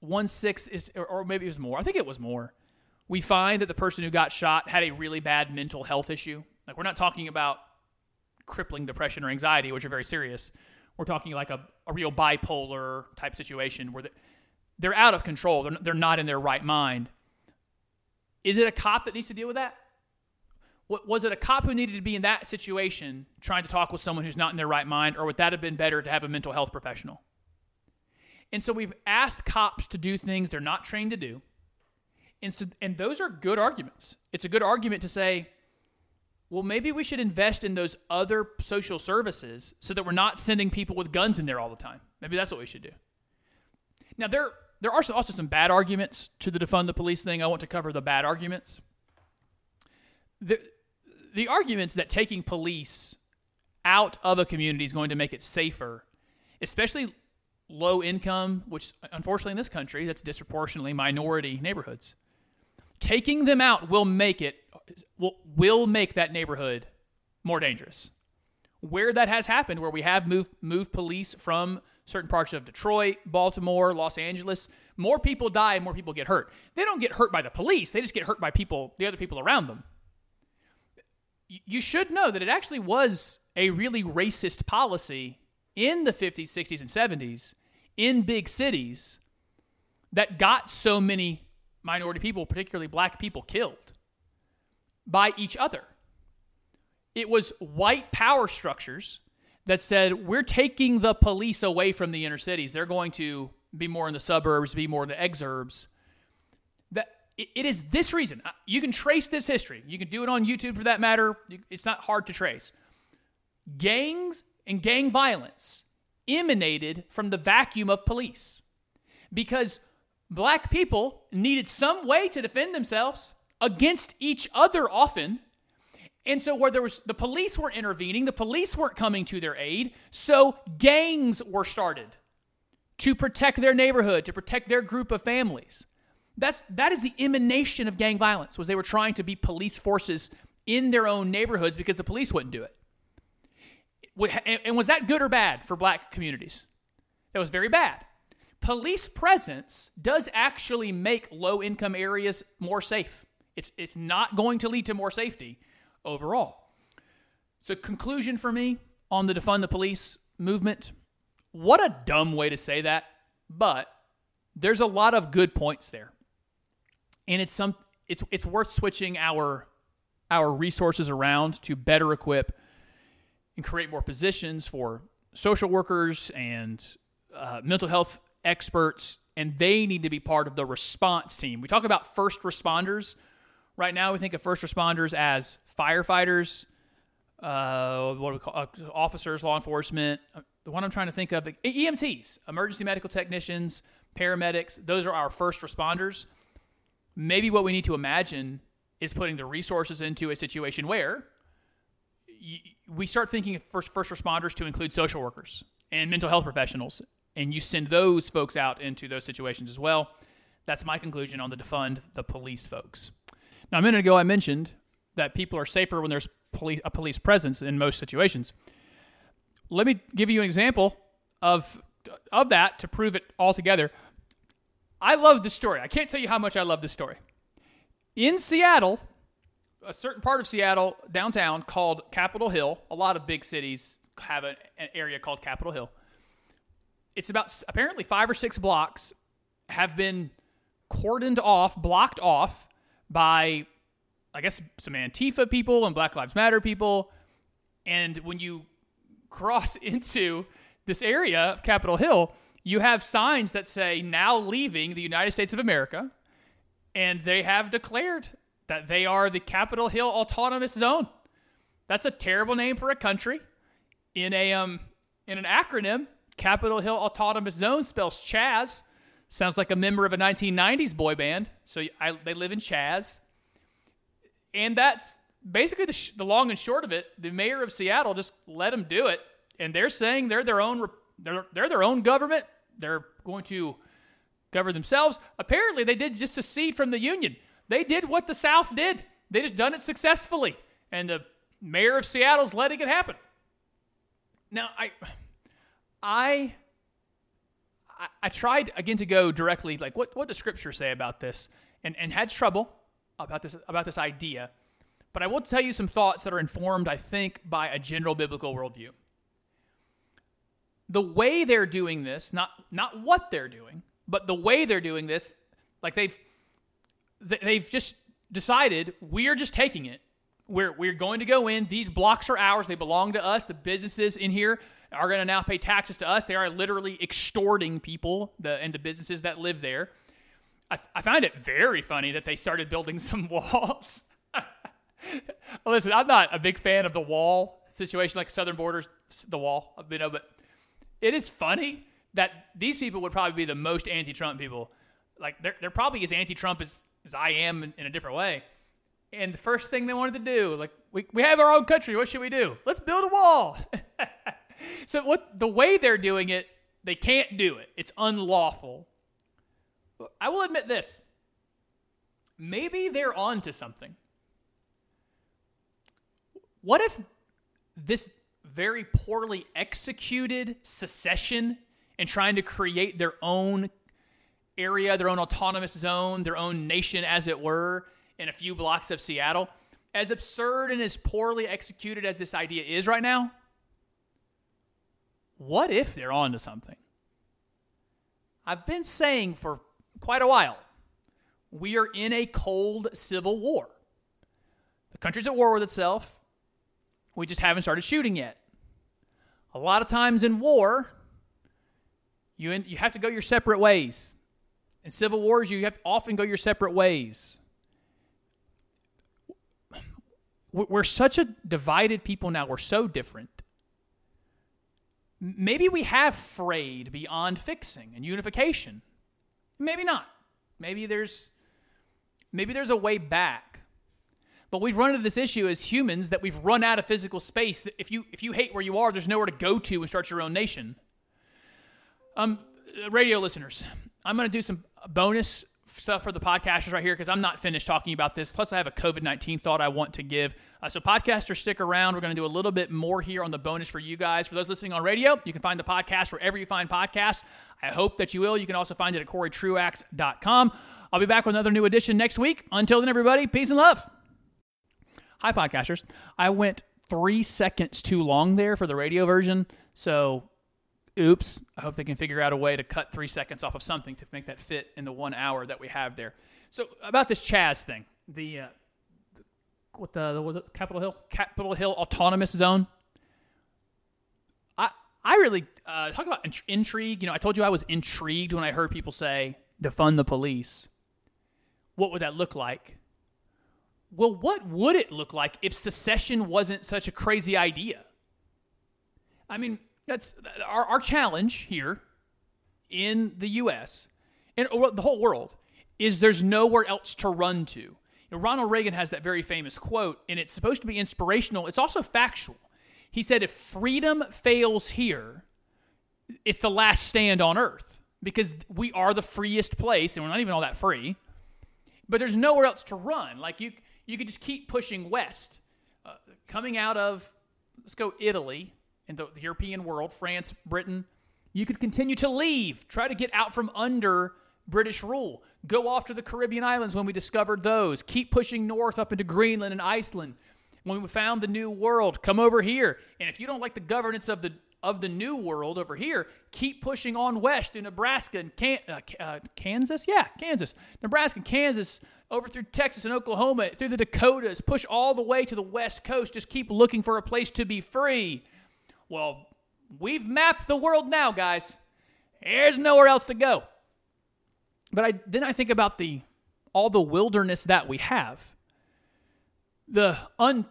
One sixth is, or maybe it was more. I think it was more. We find that the person who got shot had a really bad mental health issue. Like we're not talking about crippling depression or anxiety, which are very serious. We're talking like a, a real bipolar type situation where the, they're out of control. They're, they're not in their right mind. Is it a cop that needs to deal with that? Was it a cop who needed to be in that situation trying to talk with someone who's not in their right mind, or would that have been better to have a mental health professional? And so we've asked cops to do things they're not trained to do. And, so, and those are good arguments. It's a good argument to say, well, maybe we should invest in those other social services so that we're not sending people with guns in there all the time. Maybe that's what we should do. Now, there, there are also some bad arguments to the defund the police thing. I want to cover the bad arguments. The, the arguments that taking police out of a community is going to make it safer, especially low income, which unfortunately in this country, that's disproportionately minority neighborhoods. Taking them out will make it will, will make that neighborhood more dangerous. Where that has happened, where we have moved moved police from certain parts of Detroit, Baltimore, Los Angeles, more people die, more people get hurt. They don't get hurt by the police, they just get hurt by people, the other people around them. You should know that it actually was a really racist policy in the 50s, 60s, and 70s in big cities that got so many minority people, particularly black people, killed by each other. It was white power structures that said we're taking the police away from the inner cities. They're going to be more in the suburbs, be more in the exurbs. That it is this reason. You can trace this history. You can do it on YouTube for that matter. It's not hard to trace. Gangs and gang violence emanated from the vacuum of police because black people needed some way to defend themselves against each other often. And so where there was the police were intervening, the police weren't coming to their aid, so gangs were started to protect their neighborhood, to protect their group of families. That's that is the emanation of gang violence was they were trying to be police forces in their own neighborhoods because the police wouldn't do it. And was that good or bad for black communities? That was very bad. Police presence does actually make low income areas more safe. It's, it's not going to lead to more safety overall. So, conclusion for me on the defund the police movement what a dumb way to say that, but there's a lot of good points there. And it's some it's it's worth switching our our resources around to better equip and create more positions for social workers and uh, mental health experts, and they need to be part of the response team. We talk about first responders. Right now, we think of first responders as firefighters, uh, what do we call uh, officers, law enforcement. The one I'm trying to think of, EMTs, emergency medical technicians, paramedics. Those are our first responders. Maybe what we need to imagine is putting the resources into a situation where we start thinking of first first responders to include social workers and mental health professionals, and you send those folks out into those situations as well. That's my conclusion on the defund the police folks. Now, a minute ago, I mentioned that people are safer when there's police, a police presence in most situations. Let me give you an example of of that to prove it altogether. I love this story. I can't tell you how much I love this story. In Seattle, a certain part of Seattle downtown called Capitol Hill. A lot of big cities have an area called Capitol Hill. It's about apparently five or six blocks have been cordoned off, blocked off by, I guess, some Antifa people and Black Lives Matter people. And when you cross into this area of Capitol Hill, you have signs that say now leaving the United States of America. And they have declared that they are the Capitol Hill Autonomous Zone. That's a terrible name for a country. In a um in an acronym, Capitol Hill Autonomous Zone spells Chaz. Sounds like a member of a 1990s boy band. So I, they live in Chaz. And that's basically the, sh- the long and short of it. The mayor of Seattle just let them do it. And they're saying they're their own they're, they're their own government. They're going to govern themselves. Apparently, they did just secede from the union. They did what the South did. They just done it successfully. And the mayor of Seattle's letting it happen. Now, I, I, I tried again to go directly, like what, what does Scripture say about this, and, and had trouble about this about this idea. But I will tell you some thoughts that are informed, I think, by a general biblical worldview. The way they're doing this, not not what they're doing, but the way they're doing this, like they've they've just decided we're just taking it. We're, we're going to go in. These blocks are ours. They belong to us. The businesses in here are going to now pay taxes to us. They are literally extorting people the, and the businesses that live there. I, I find it very funny that they started building some walls. Listen, I'm not a big fan of the wall situation, like southern borders, the wall, you know, but it is funny that these people would probably be the most anti-Trump people. Like they're, they're probably as anti-Trump as as I am in, in a different way. And the first thing they wanted to do, like, we, we have our own country. What should we do? Let's build a wall. so what the way they're doing it, they can't do it. It's unlawful. I will admit this. Maybe they're on to something. What if this very poorly executed secession and trying to create their own area, their own autonomous zone, their own nation, as it were, in a few blocks of Seattle, as absurd and as poorly executed as this idea is right now, what if they're on to something? I've been saying for quite a while we are in a cold civil war. The country's at war with itself. We just haven't started shooting yet. A lot of times in war, you, you have to go your separate ways. In civil wars, you have to often go your separate ways. We're such a divided people now. We're so different. Maybe we have frayed beyond fixing and unification. Maybe not. Maybe there's maybe there's a way back. But we've run into this issue as humans that we've run out of physical space. If you if you hate where you are, there's nowhere to go to and start your own nation. Um, radio listeners, I'm going to do some bonus stuff for the podcasters right here because I'm not finished talking about this. Plus, I have a COVID 19 thought I want to give. Uh, so, podcasters, stick around. We're going to do a little bit more here on the bonus for you guys. For those listening on radio, you can find the podcast wherever you find podcasts. I hope that you will. You can also find it at CoryTruax.com. I'll be back with another new edition next week. Until then, everybody, peace and love. Hi, podcasters. I went three seconds too long there for the radio version. So, oops, I hope they can figure out a way to cut three seconds off of something to make that fit in the one hour that we have there. So about this Chaz thing, the, uh, the what the, the, the Capitol Hill Capitol Hill Autonomous Zone. I I really uh, talk about int- intrigue. You know, I told you I was intrigued when I heard people say defund the police. What would that look like? Well, what would it look like if secession wasn't such a crazy idea? I mean, that's our, our challenge here in the U.S. and the whole world is there's nowhere else to run to. You know, Ronald Reagan has that very famous quote, and it's supposed to be inspirational. It's also factual. He said, "If freedom fails here, it's the last stand on earth because we are the freest place, and we're not even all that free. But there's nowhere else to run. Like you, you could just keep pushing west, uh, coming out of let's go Italy, in the, European world, France, Britain, you could continue to leave, try to get out from under British rule. Go off to the Caribbean islands when we discovered those. Keep pushing north up into Greenland and Iceland. When we found the new world, come over here. And if you don't like the governance of the of the new world over here, keep pushing on west to Nebraska and Can- uh, uh, Kansas. Yeah, Kansas, Nebraska, Kansas, over through Texas and Oklahoma, through the Dakotas, push all the way to the west coast. Just keep looking for a place to be free. Well, we've mapped the world now, guys. There's nowhere else to go. But I then I think about the all the wilderness that we have. The un,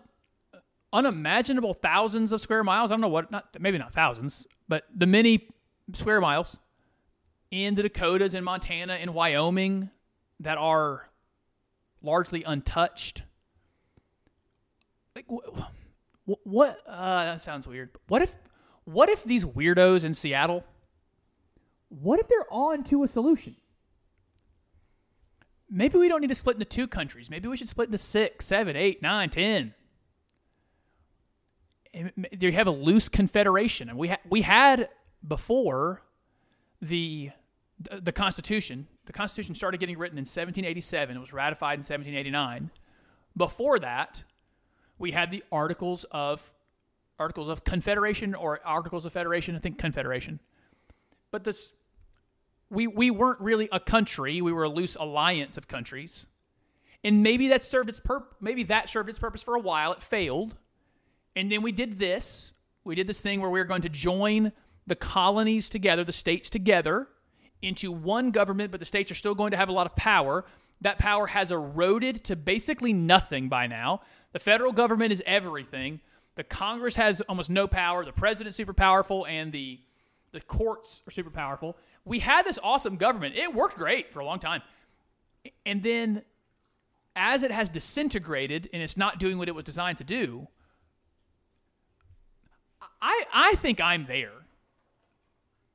unimaginable thousands of square miles. I don't know what not maybe not thousands, but the many square miles in the Dakotas in Montana in Wyoming that are largely untouched. Like what? Uh, that sounds weird. What if? What if these weirdos in Seattle? What if they're on to a solution? Maybe we don't need to split into two countries. Maybe we should split into six, seven, eight, nine, ten. You have a loose confederation, and we ha- we had before the the Constitution. The Constitution started getting written in 1787. It was ratified in 1789. Before that, we had the articles of articles of confederation or articles of federation. I think confederation, but this we we weren't really a country. We were a loose alliance of countries, and maybe that served its purpose. Maybe that served its purpose for a while. It failed, and then we did this. We did this thing where we were going to join the colonies together, the states together, into one government, but the states are still going to have a lot of power. That power has eroded to basically nothing by now. The federal government is everything. The Congress has almost no power. The president's super powerful, and the the courts are super powerful. We had this awesome government. It worked great for a long time. And then as it has disintegrated and it's not doing what it was designed to do, I I think I'm there.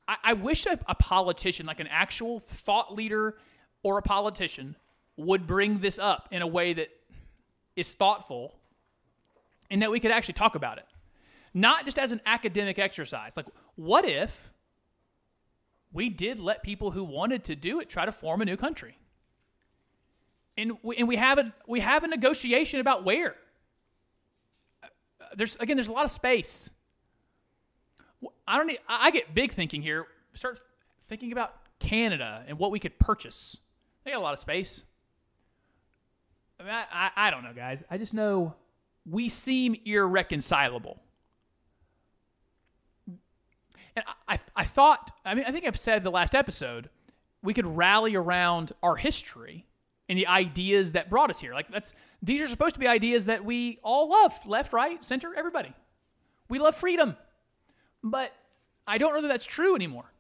I, I wish a, a politician, like an actual thought leader or a politician, would bring this up in a way that is thoughtful and that we could actually talk about it. Not just as an academic exercise. Like, what if we did let people who wanted to do it try to form a new country? And we, and we have a we have a negotiation about where. There's again, there's a lot of space. I don't. Need, I get big thinking here. Start thinking about Canada and what we could purchase. They got a lot of space. I, mean, I, I, I don't know, guys. I just know we seem irreconcilable. And I, I, I thought, I mean, I think I've said the last episode, we could rally around our history and the ideas that brought us here. Like that's these are supposed to be ideas that we all love, left, right, center, everybody. We love freedom. But I don't know that that's true anymore.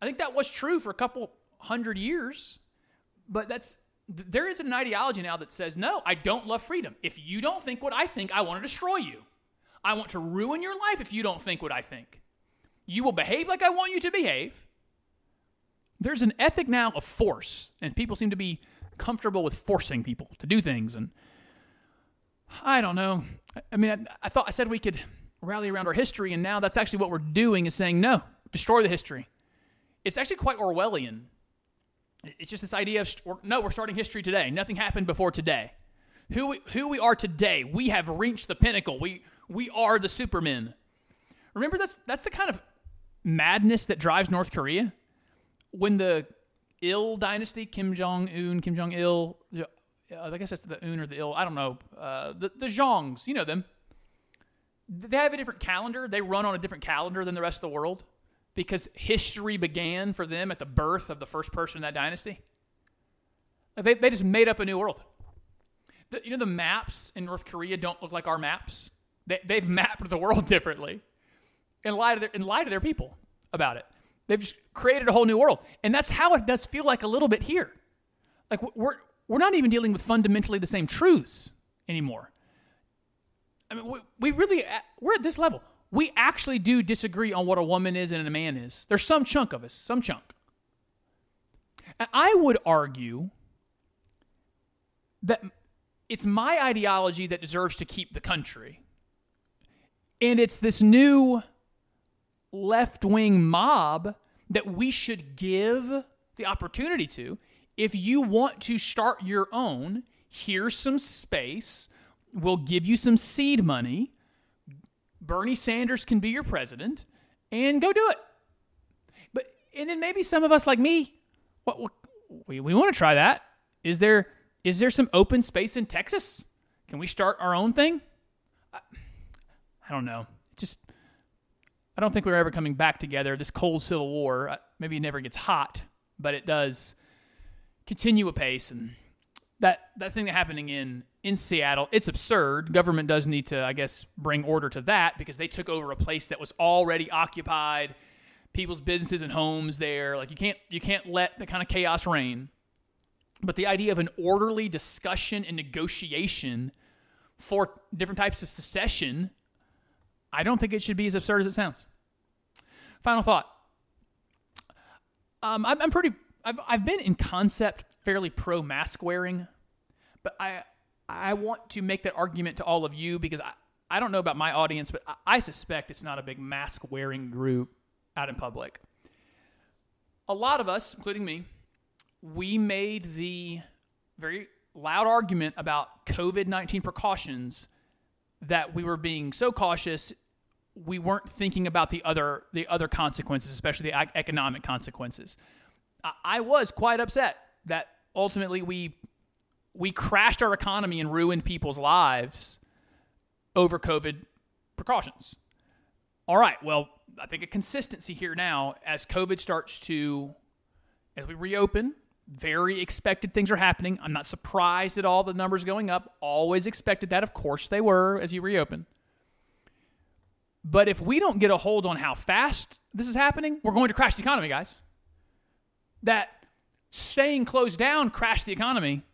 I think that was true for a couple hundred years, But that's there is an ideology now that says, no, I don't love freedom. If you don't think what I think, I want to destroy you. I want to ruin your life if you don't think what I think. You will behave like I want you to behave. There's an ethic now of force, and people seem to be comfortable with forcing people to do things. And I don't know. I mean, I, I thought I said we could rally around our history, and now that's actually what we're doing is saying, no, destroy the history. It's actually quite Orwellian it's just this idea of no, we're starting history today. Nothing happened before today. Who we, who we are today, we have reached the pinnacle. We we are the supermen. Remember that's that's the kind of madness that drives North Korea. When the Il dynasty, Kim Jong Un, Kim Jong Il, uh, I guess that's the Un or the Il. I don't know. Uh, the the Jongs, you know them. They have a different calendar. They run on a different calendar than the rest of the world because history began for them at the birth of the first person in that dynasty. They, they just made up a new world. The, you know, the maps in North Korea don't look like our maps. They, they've mapped the world differently in light, to their, in light of their people about it. They've just created a whole new world. And that's how it does feel like a little bit here. Like we're, we're not even dealing with fundamentally the same truths anymore. I mean, we, we really, we're at this level we actually do disagree on what a woman is and a man is. There's some chunk of us, some chunk. And I would argue that it's my ideology that deserves to keep the country. And it's this new left wing mob that we should give the opportunity to. If you want to start your own, here's some space. We'll give you some seed money Bernie Sanders can be your president and go do it. But and then maybe some of us like me, what, what we, we want to try that. Is there is there some open space in Texas? Can we start our own thing? I, I don't know. Just I don't think we're ever coming back together. This cold civil war, uh, maybe it never gets hot, but it does continue apace and that that thing that happening in in Seattle, it's absurd. Government does need to, I guess, bring order to that because they took over a place that was already occupied, people's businesses and homes there. Like you can't you can't let the kind of chaos reign. But the idea of an orderly discussion and negotiation for different types of secession, I don't think it should be as absurd as it sounds. Final thought. Um, I'm, I'm pretty. I've I've been in concept fairly pro mask wearing, but I I want to make that argument to all of you because I, I don't know about my audience, but I, I suspect it's not a big mask wearing group out in public. A lot of us, including me, we made the very loud argument about COVID 19 precautions that we were being so cautious we weren't thinking about the other the other consequences, especially the economic consequences. I was quite upset that ultimately we we crashed our economy and ruined people's lives over COVID precautions. All right, well, I think a consistency here now as COVID starts to as we reopen, very expected things are happening. I'm not surprised at all the numbers going up. Always expected that, of course they were as you reopen. But if we don't get a hold on how fast this is happening, we're going to crash the economy, guys. That staying closed down crashed the economy.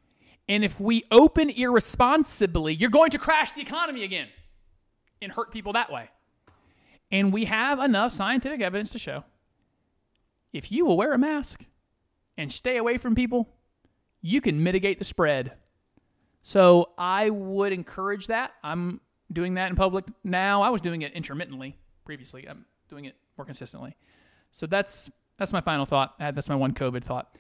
And if we open irresponsibly, you're going to crash the economy again and hurt people that way. And we have enough scientific evidence to show if you will wear a mask and stay away from people, you can mitigate the spread. So I would encourage that. I'm doing that in public now. I was doing it intermittently previously. I'm doing it more consistently. So that's that's my final thought. Uh, that's my one COVID thought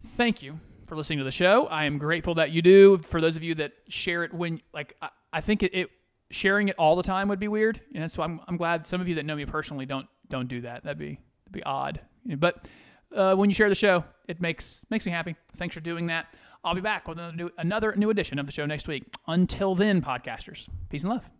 thank you for listening to the show. I am grateful that you do. For those of you that share it when, like, I, I think it, it, sharing it all the time would be weird. You know, so I'm, I'm glad some of you that know me personally don't don't do that. That'd be that'd be odd. But uh, when you share the show, it makes makes me happy. Thanks for doing that. I'll be back with another new, another new edition of the show next week. Until then, podcasters, peace and love.